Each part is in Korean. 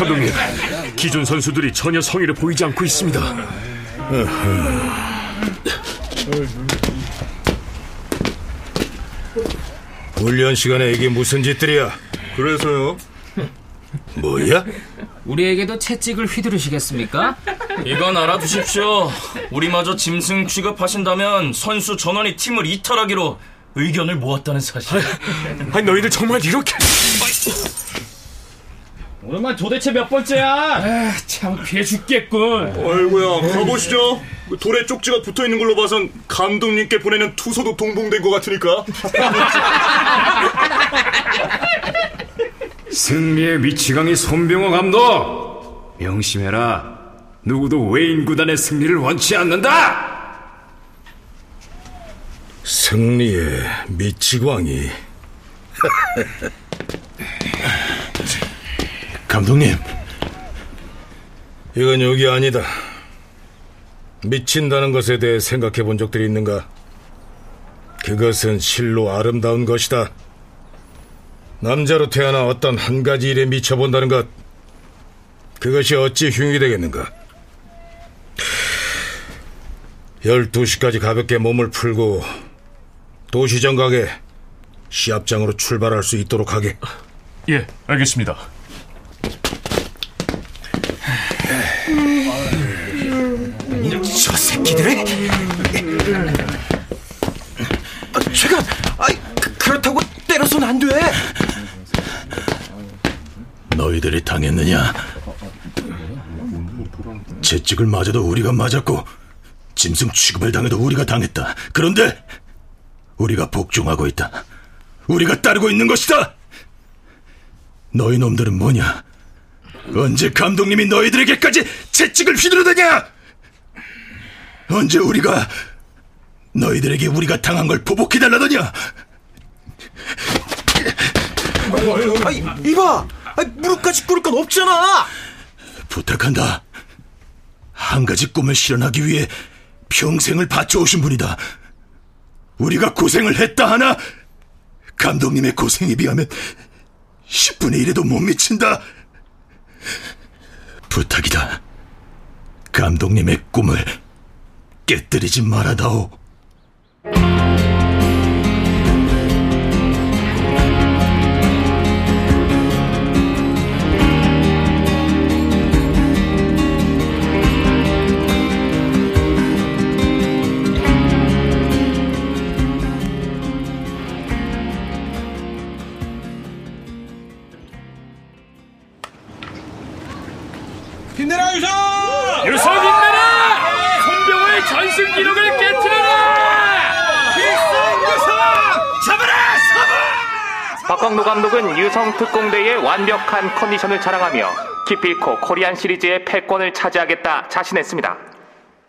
감독님, 기존 선수들이 전혀 성의를 보이지 않고 있습니다. 훈련 시간에 이게 무슨 짓들이야? 그래서요? 뭐야? 우리에게도 채찍을 휘두르시겠습니까? 이건 알아두십시오. 우리마저 짐승 취급하신다면 선수 전원이 팀을 이탈하기로 의견을 모았다는 사실. 아니, 너희들 정말 이렇게... 오늘만 도대체 몇 번째야? 창피해 죽겠군. 아이고야, 가보시죠. 돌에 쪽지가 붙어 있는 걸로 봐선 감독님께 보내는 투서도 동봉된 것 같으니까. 승리의 미치광이 손병호 감독! 명심해라. 누구도 외인 구단의 승리를 원치 않는다! 승리의 미치광이. 감독님, 이건 여기 아니다. 미친다는 것에 대해 생각해 본 적들이 있는가? 그것은 실로 아름다운 것이다. 남자로 태어나 어떤 한 가지 일에 미쳐본다는 것, 그것이 어찌 흉이 되겠는가? 12시까지 가볍게 몸을 풀고 도시정각에 시합장으로 출발할 수 있도록 하게. 예, 알겠습니다. 저 새끼들이? 아, 제가 아이, 그, 그렇다고 때려서는 안 돼. 너희들이 당했느냐? 채찍을 맞아도 우리가 맞았고 짐승 취급을 당해도 우리가 당했다. 그런데 우리가 복종하고 있다. 우리가 따르고 있는 것이다. 너희 놈들은 뭐냐? 언제 감독님이 너희들에게까지 채찍을 휘두르더냐? 언제 우리가 너희들에게 우리가 당한 걸 보복해달라더냐? 아이, 이봐! 아이, 무릎까지 꿇을 건 없잖아! 부탁한다. 한 가지 꿈을 실현하기 위해 평생을 바쳐오신 분이다. 우리가 고생을 했다 하나 감독님의 고생에 비하면 10분의 1에도 못 미친다. 부탁이다. 감독님의 꿈을 깨뜨리지 말아다오. 감독은 유성 특공대의 완벽한 컨디션을 자랑하며 기필코 코리안 시리즈의 패권을 차지하겠다 자신했습니다.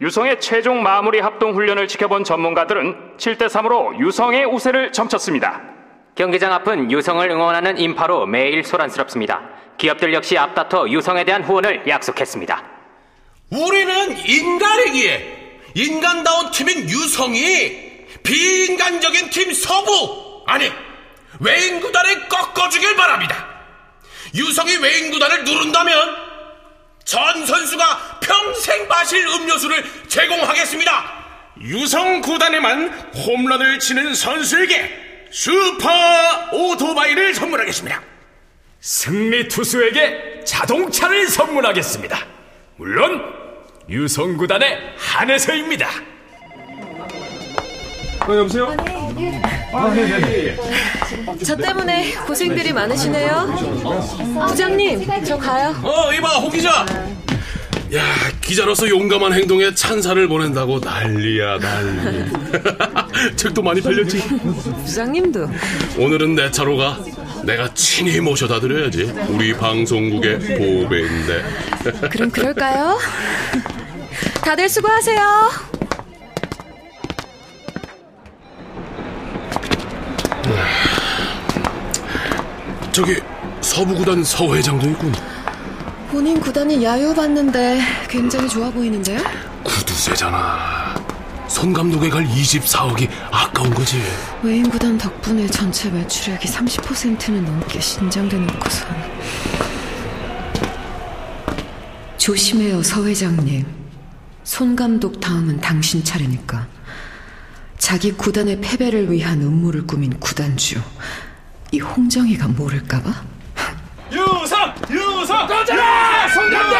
유성의 최종 마무리 합동 훈련을 지켜본 전문가들은 7대3으로 유성의 우세를 점쳤습니다. 경기장 앞은 유성을 응원하는 인파로 매일 소란스럽습니다. 기업들 역시 앞다퉈 유성에 대한 후원을 약속했습니다. 우리는 인간이기에 인간다운 팀인 유성이 비인간적인 팀 서부 아니 외인 구단을 꺾어주길 바랍니다. 유성이 외인 구단을 누른다면 전 선수가 평생 마실 음료수를 제공하겠습니다. 유성 구단에만 홈런을 치는 선수에게 슈퍼 오토바이를 선물하겠습니다. 승리 투수에게 자동차를 선물하겠습니다. 물론 유성 구단의 한해서입니다. 어, 여보세요? 저 때문에 고생들이 많으시네요. 부장님, 저 가요. 어, 이봐, 홍 기자. 야, 기자로서 용감한 행동에 찬사를 보낸다고 난리야 난리. 책도 많이 팔렸지. 부장님도 오늘은 내 차로 가. 내가 친히 모셔다 드려야지. 우리 방송국의 보배인데. 그럼 그럴까요? 다들 수고하세요. 저기 서부구단 서 회장도 있군. 본인 구단이 야유받는데 굉장히 좋아 보이는데요? 구두쇠잖아. 손 감독에 갈 24억이 아까운 거지. 외인 구단 덕분에 전체 매출액이 30%는 넘게 신장돼 놓고선 조심해요 서 회장님 손 감독 다음은 당신 차례니까 자기 구단의 패배를 위한 음모를 꾸민 구단주 이 홍정이가 모를까봐? 유성! 유성! 꺼져라! 송감독!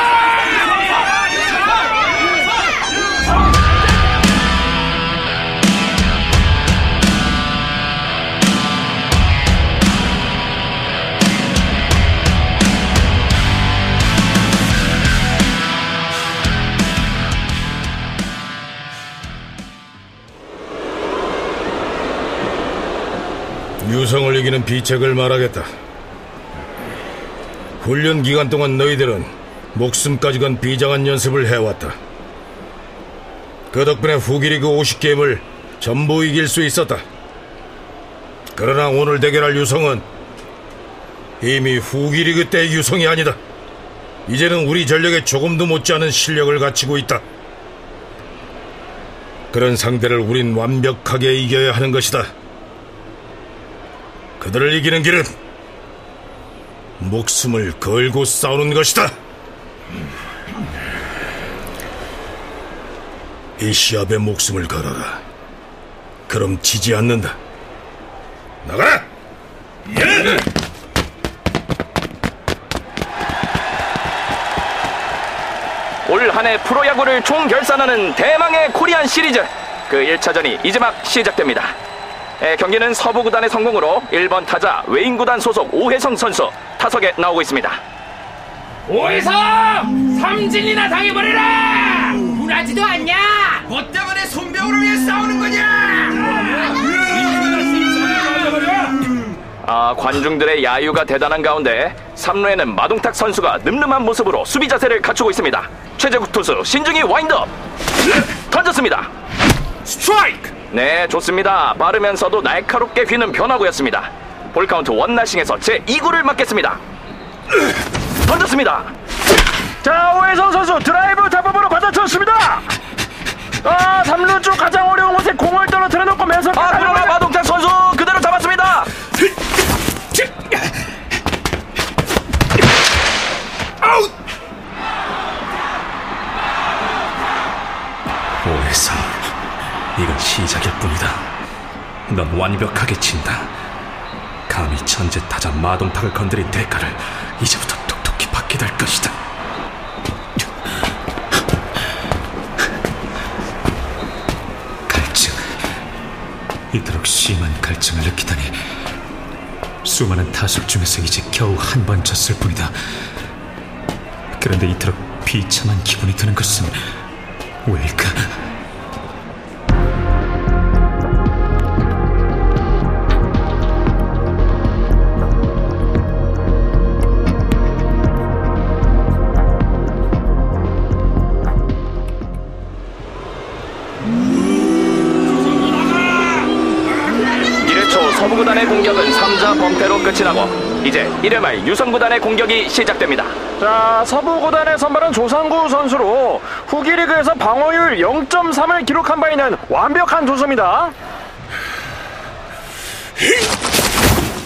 이기는 비책을 말하겠다. 훈련 기간 동안 너희들은 목숨까지 건 비장한 연습을 해왔다. 그 덕분에 후기리그 50게임을 전부 이길 수 있었다. 그러나 오늘 대결할 유성은 이미 후기리그 때 유성이 아니다. 이제는 우리 전력에 조금도 못지않은 실력을 갖추고 있다. 그런 상대를 우린 완벽하게 이겨야 하는 것이다. 그들을 이기는 길은 목숨을 걸고 싸우는 것이다. 이 시합에 목숨을 걸어라. 그럼 지지 않는다. 나가라! 예! 올 한해 프로야구를 총결산하는 대망의 코리안 시리즈 그 1차전이 이제 막 시작됩니다. 에, 경기는 서부구단의 성공으로 1번 타자 외인구단 소속 오혜성 선수 타석에 나오고 있습니다. 오해성! 삼진이나 당해버리라! 굴하지도 않냐? 뭐 때문에 손병우를 위해 싸우는 거냐? 아, 관중들의 야유가 대단한 가운데 3루에는 마동탁 선수가 늠름한 모습으로 수비 자세를 갖추고 있습니다. 최재국 투수 신중히 와인드업 던졌습니다. 스트라이크! 네, 좋습니다. 빠르면서도 날카롭게 휘는 변화구였습니다. 볼 카운트 one nothing에서 제 2구를 맞겠습니다. 던졌습니다. 자, 오혜성 선수 드라이브 잡음으로 받아쳤습니다. 아, 3루 쪽 가장 어려운 곳에 공을 떨어뜨려 놓고 매섭게 아, 그러나. 마동탁 선수 그대로 잡았습니다. 오해 이건 시작일 뿐이다. 넌 완벽하게 친다. 감히 천재 타자 마동탁을 건드린 대가를 이제부터 톡톡히 받게 될 것이다. 갈증. 이토록 심한 갈증을 느끼다니. 수많은 타석 중에서 이제 겨우 한번 졌을 뿐이다. 그런데 이토록 비참한 기분이 드는 것은 왜일까? 3자 범퇴로 끝이 나고 이제 1회 말 유성구단의 공격이 시작됩니다. 자, 서부구단의 선발은 조상구 선수로 후기 리그에서 방어율 0.3을 기록한 바 있는 완벽한 투수입니다.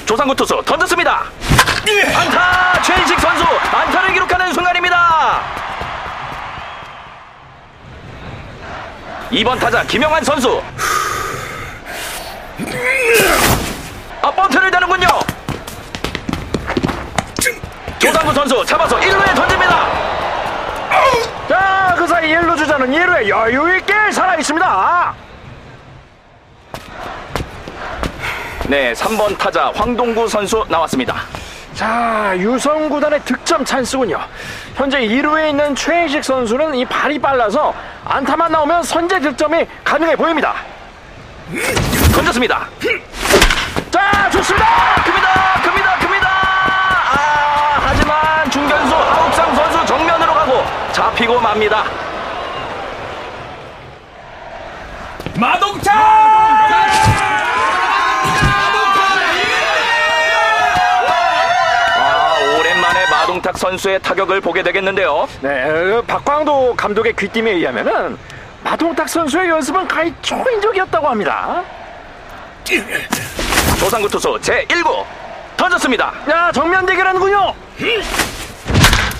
조상구 투수 던졌습니다. 안타! 최인식 선수 안타를 기록하는 순간입니다. 2번 타자 김영환 선수 아 번트를 대는군요. 조상구 선수 잡아서 1루에 던집니다. 자, 그 사이 1루 주자는 1루에 여유있게 살아있습니다. 네, 3번 타자 황동구 선수 나왔습니다. 자, 유성 구단의 득점 찬스군요. 현재 2루에 있는 최인식 선수는 이 발이 빨라서 안타만 나오면 선제 득점이 가능해 보입니다. 던졌습니다. 자, 좋습니다. 큽니다, 큽니다, 큽니다. 아, 하지만 중견수 하욱상 선수 정면으로 가고 잡히고 맙니다. 아, 오랜만에 마동탁 선수의 타격을 보게 되겠는데요. 네, 박광도 감독의 귀띔에 의하면은 마동탁 선수의 연습은 가히 초인적이었다고 합니다. 조상구 투수 제1구 던졌습니다. 야, 정면 대결하는군요.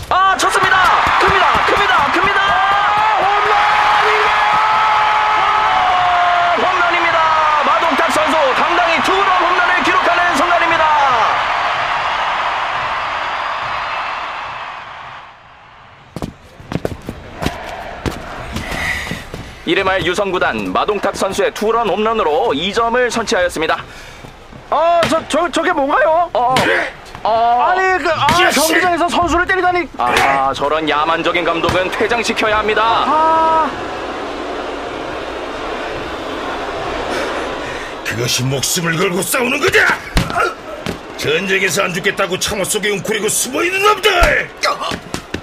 아, 쳤습니다. 큽니다, 큽니다, 큽니다. 홈런입니다. 홈런입니다. 마동탁 선수 당당히 투런 홈런을 기록하는 순간입니다. 이름할 유성구단 마동탁 선수의 투런 홈런으로 2점을 선취하였습니다. 어, 저, 저, 저게 뭔가요? 어, 아니, 그, 아, 경기장에서 선수를 때리다니. 아, 저런 야만적인 감독은 퇴장시켜야 합니다. 아, 그것이 목숨을 걸고 싸우는 거냐? 전쟁에서 안 죽겠다고 창호 속에 웅크리고 숨어있는 놈들!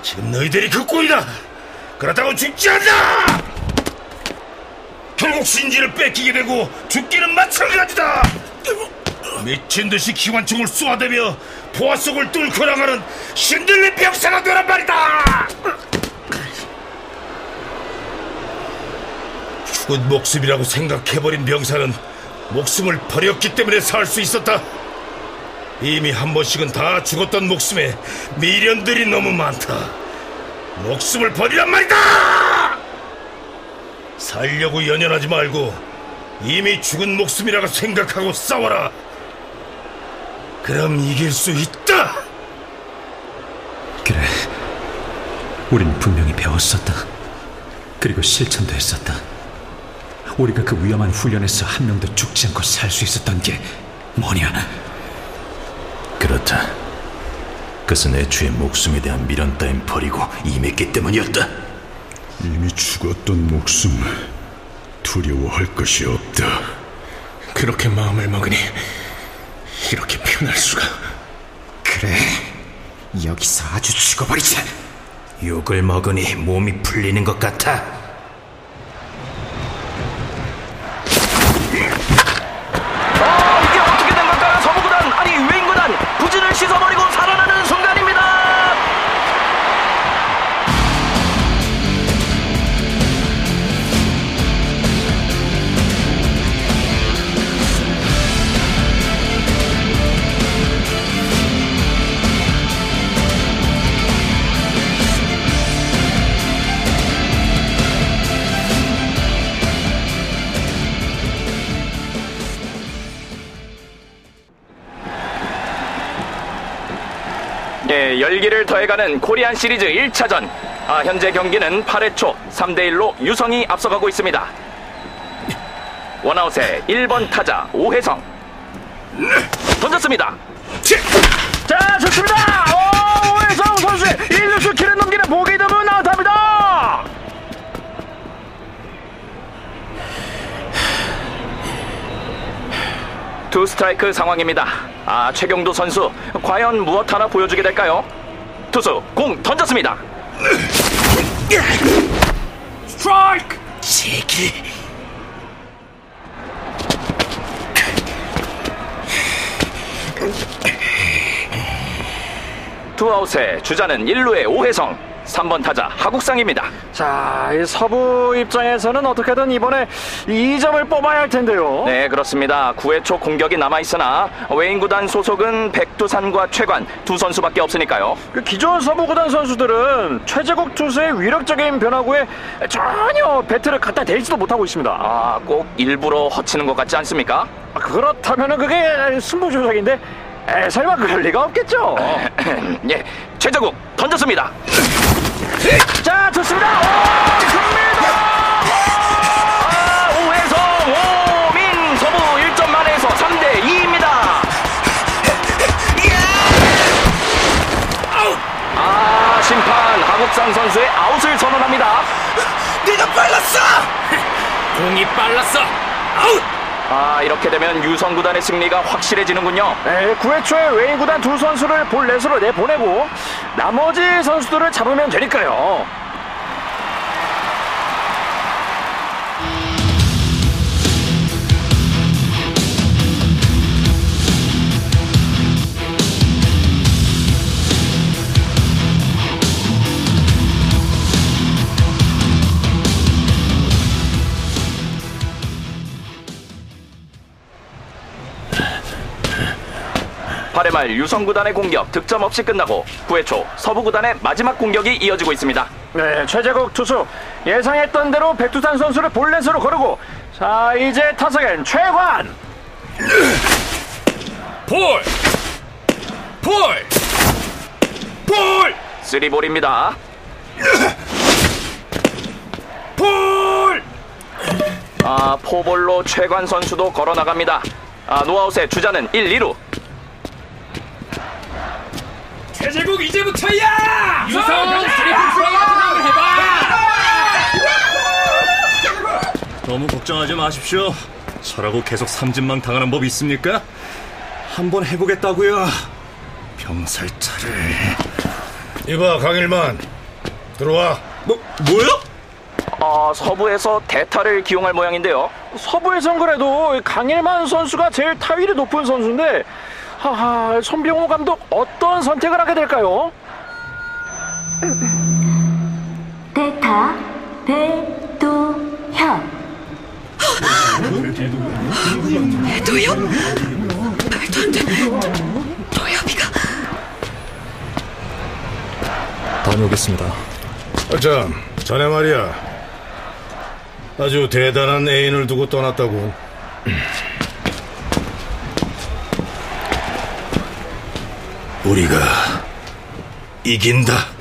지금 너희들이 그 꼴이다! 그렇다고 죽지 않나! 결국 신지를 뺏기게 되고 죽기는 마찬가지다! 미친 듯이 기관총을 쏘아대며 포화 속을 뚫고 나가는 신들린 병사가 되란 말이다! 죽은 목숨이라고 생각해버린 병사는 목숨을 버렸기 때문에 살 수 있었다. 이미 한 번씩은 다 죽었던 목숨에 미련들이 너무 많다. 목숨을 버리란 말이다! 살려고 연연하지 말고 이미 죽은 목숨이라고 생각하고 싸워라. 그럼 이길 수 있다! 그래. 우린 분명히 배웠었다. 그리고 실천도 했었다. 우리가 그 위험한 훈련에서 한 명도 죽지 않고 살 수 있었던 게 뭐냐? 그렇다. 그것은 애초에 목숨에 대한 미련 따윈 버리고 임했기 때문이었다. 이미 죽었던 목숨 두려워할 것이 없다. 그렇게 마음을 먹으니 이렇게 편할 수가. 그래. 여기서 아주 죽어버리자. 욕을 먹으니 몸이 풀리는 것 같아. 더해가는 Korean 시리즈 1차전. 아, 현재 경기는 8회 초 3대1로 유성이 앞서가고 있습니다. 원아웃에 1번 타자 오혜성. 던졌습니다. 자, 좋습니다. 오, 오혜성 선수의 1루수 키를 넘기는 보기 드문 안타입니다. 투 스트라이크 상황입니다. 아, 최경도 선수 과연 무엇 하나 보여주게 될까요? 투수 공 던졌습니다. 스트라이크! 제길. 투아웃에 주자는 1루의 오혜성, 3번 타자 하국상입니다. 자, 이 서부 입장에서는 어떻게든 이번에 2점을 뽑아야 할 텐데요. 네, 그렇습니다. 9회 초 공격이 남아있으나 웨인 구단 소속은 백두산과 최관 두 선수밖에 없으니까요. 그 기존 서부구단 선수들은 최재국 투수의 위력적인 변화구에 전혀 배트를 갖다 대지도 못하고 있습니다. 아, 꼭 일부러 허치는 것 같지 않습니까? 아, 그렇다면 그게 승부조작인데 에, 설마 그럴 리가 없겠죠. 예, 최재국 던졌습니다. 자, 좋습니다. 오, 금메달! 아, 오해성, 오민, 서부 1점 만에서 3대 2입니다. 아, 심판 하국상 선수의 아웃을 선언합니다. 네가 빨랐어! 공이 빨랐어! 아웃! 아 이렇게 되면 유성 구단의 승리가 확실해지는군요. 네, 9회 초에 외인 구단 두 선수를 볼넷으로 내보내고 나머지 선수들을 잡으면 되니까요. 팔회말 유성 구단의 공격 득점 없이 끝나고 9회 초 서부 구단의 마지막 공격이 이어지고 있습니다. 네, 최재국 투수 예상했던 대로 백두산 선수를 볼넷으로 거르고 자 이제 타석엔 최관 볼! 볼! 볼! 쓰리볼입니다. 볼! 아 포볼로 최관 선수도 걸어 나갑니다. 아 노아웃의 주자는 1, 2루 최재국 이제부터야! 유성 플레이 해봐. 너무 걱정하지 마십시오. 저라고 계속 삼진망 당하는 법 있습니까? 한번 해보겠다고요. 병살차를. 이봐 강일만 들어와. 뭐 뭐요? 어, 서부에서 대타를 기용할 모양인데요. 서부에선 그래도 강일만 선수가 제일 타율이 높은 선수인데 하하 손병호 감독 어떤 선택을 하게 될까요? 대타 배도현 배도엽? 말도 안 돼. 도엽이가 다녀오겠습니다. 참, 자네 말이야. 아주 대단한 애인을 두고 떠났다고. 우리가 이긴다.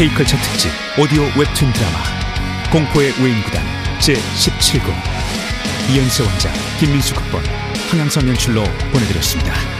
K컬처 특집 오디오 웹툰 드라마 공포의 외인구단 제17구 이연세 원작 김민수 극본 황양선 연출로 보내드렸습니다.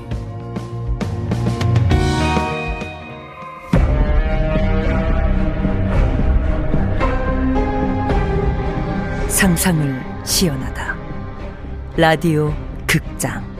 상상을 시연하다. 라디오 극장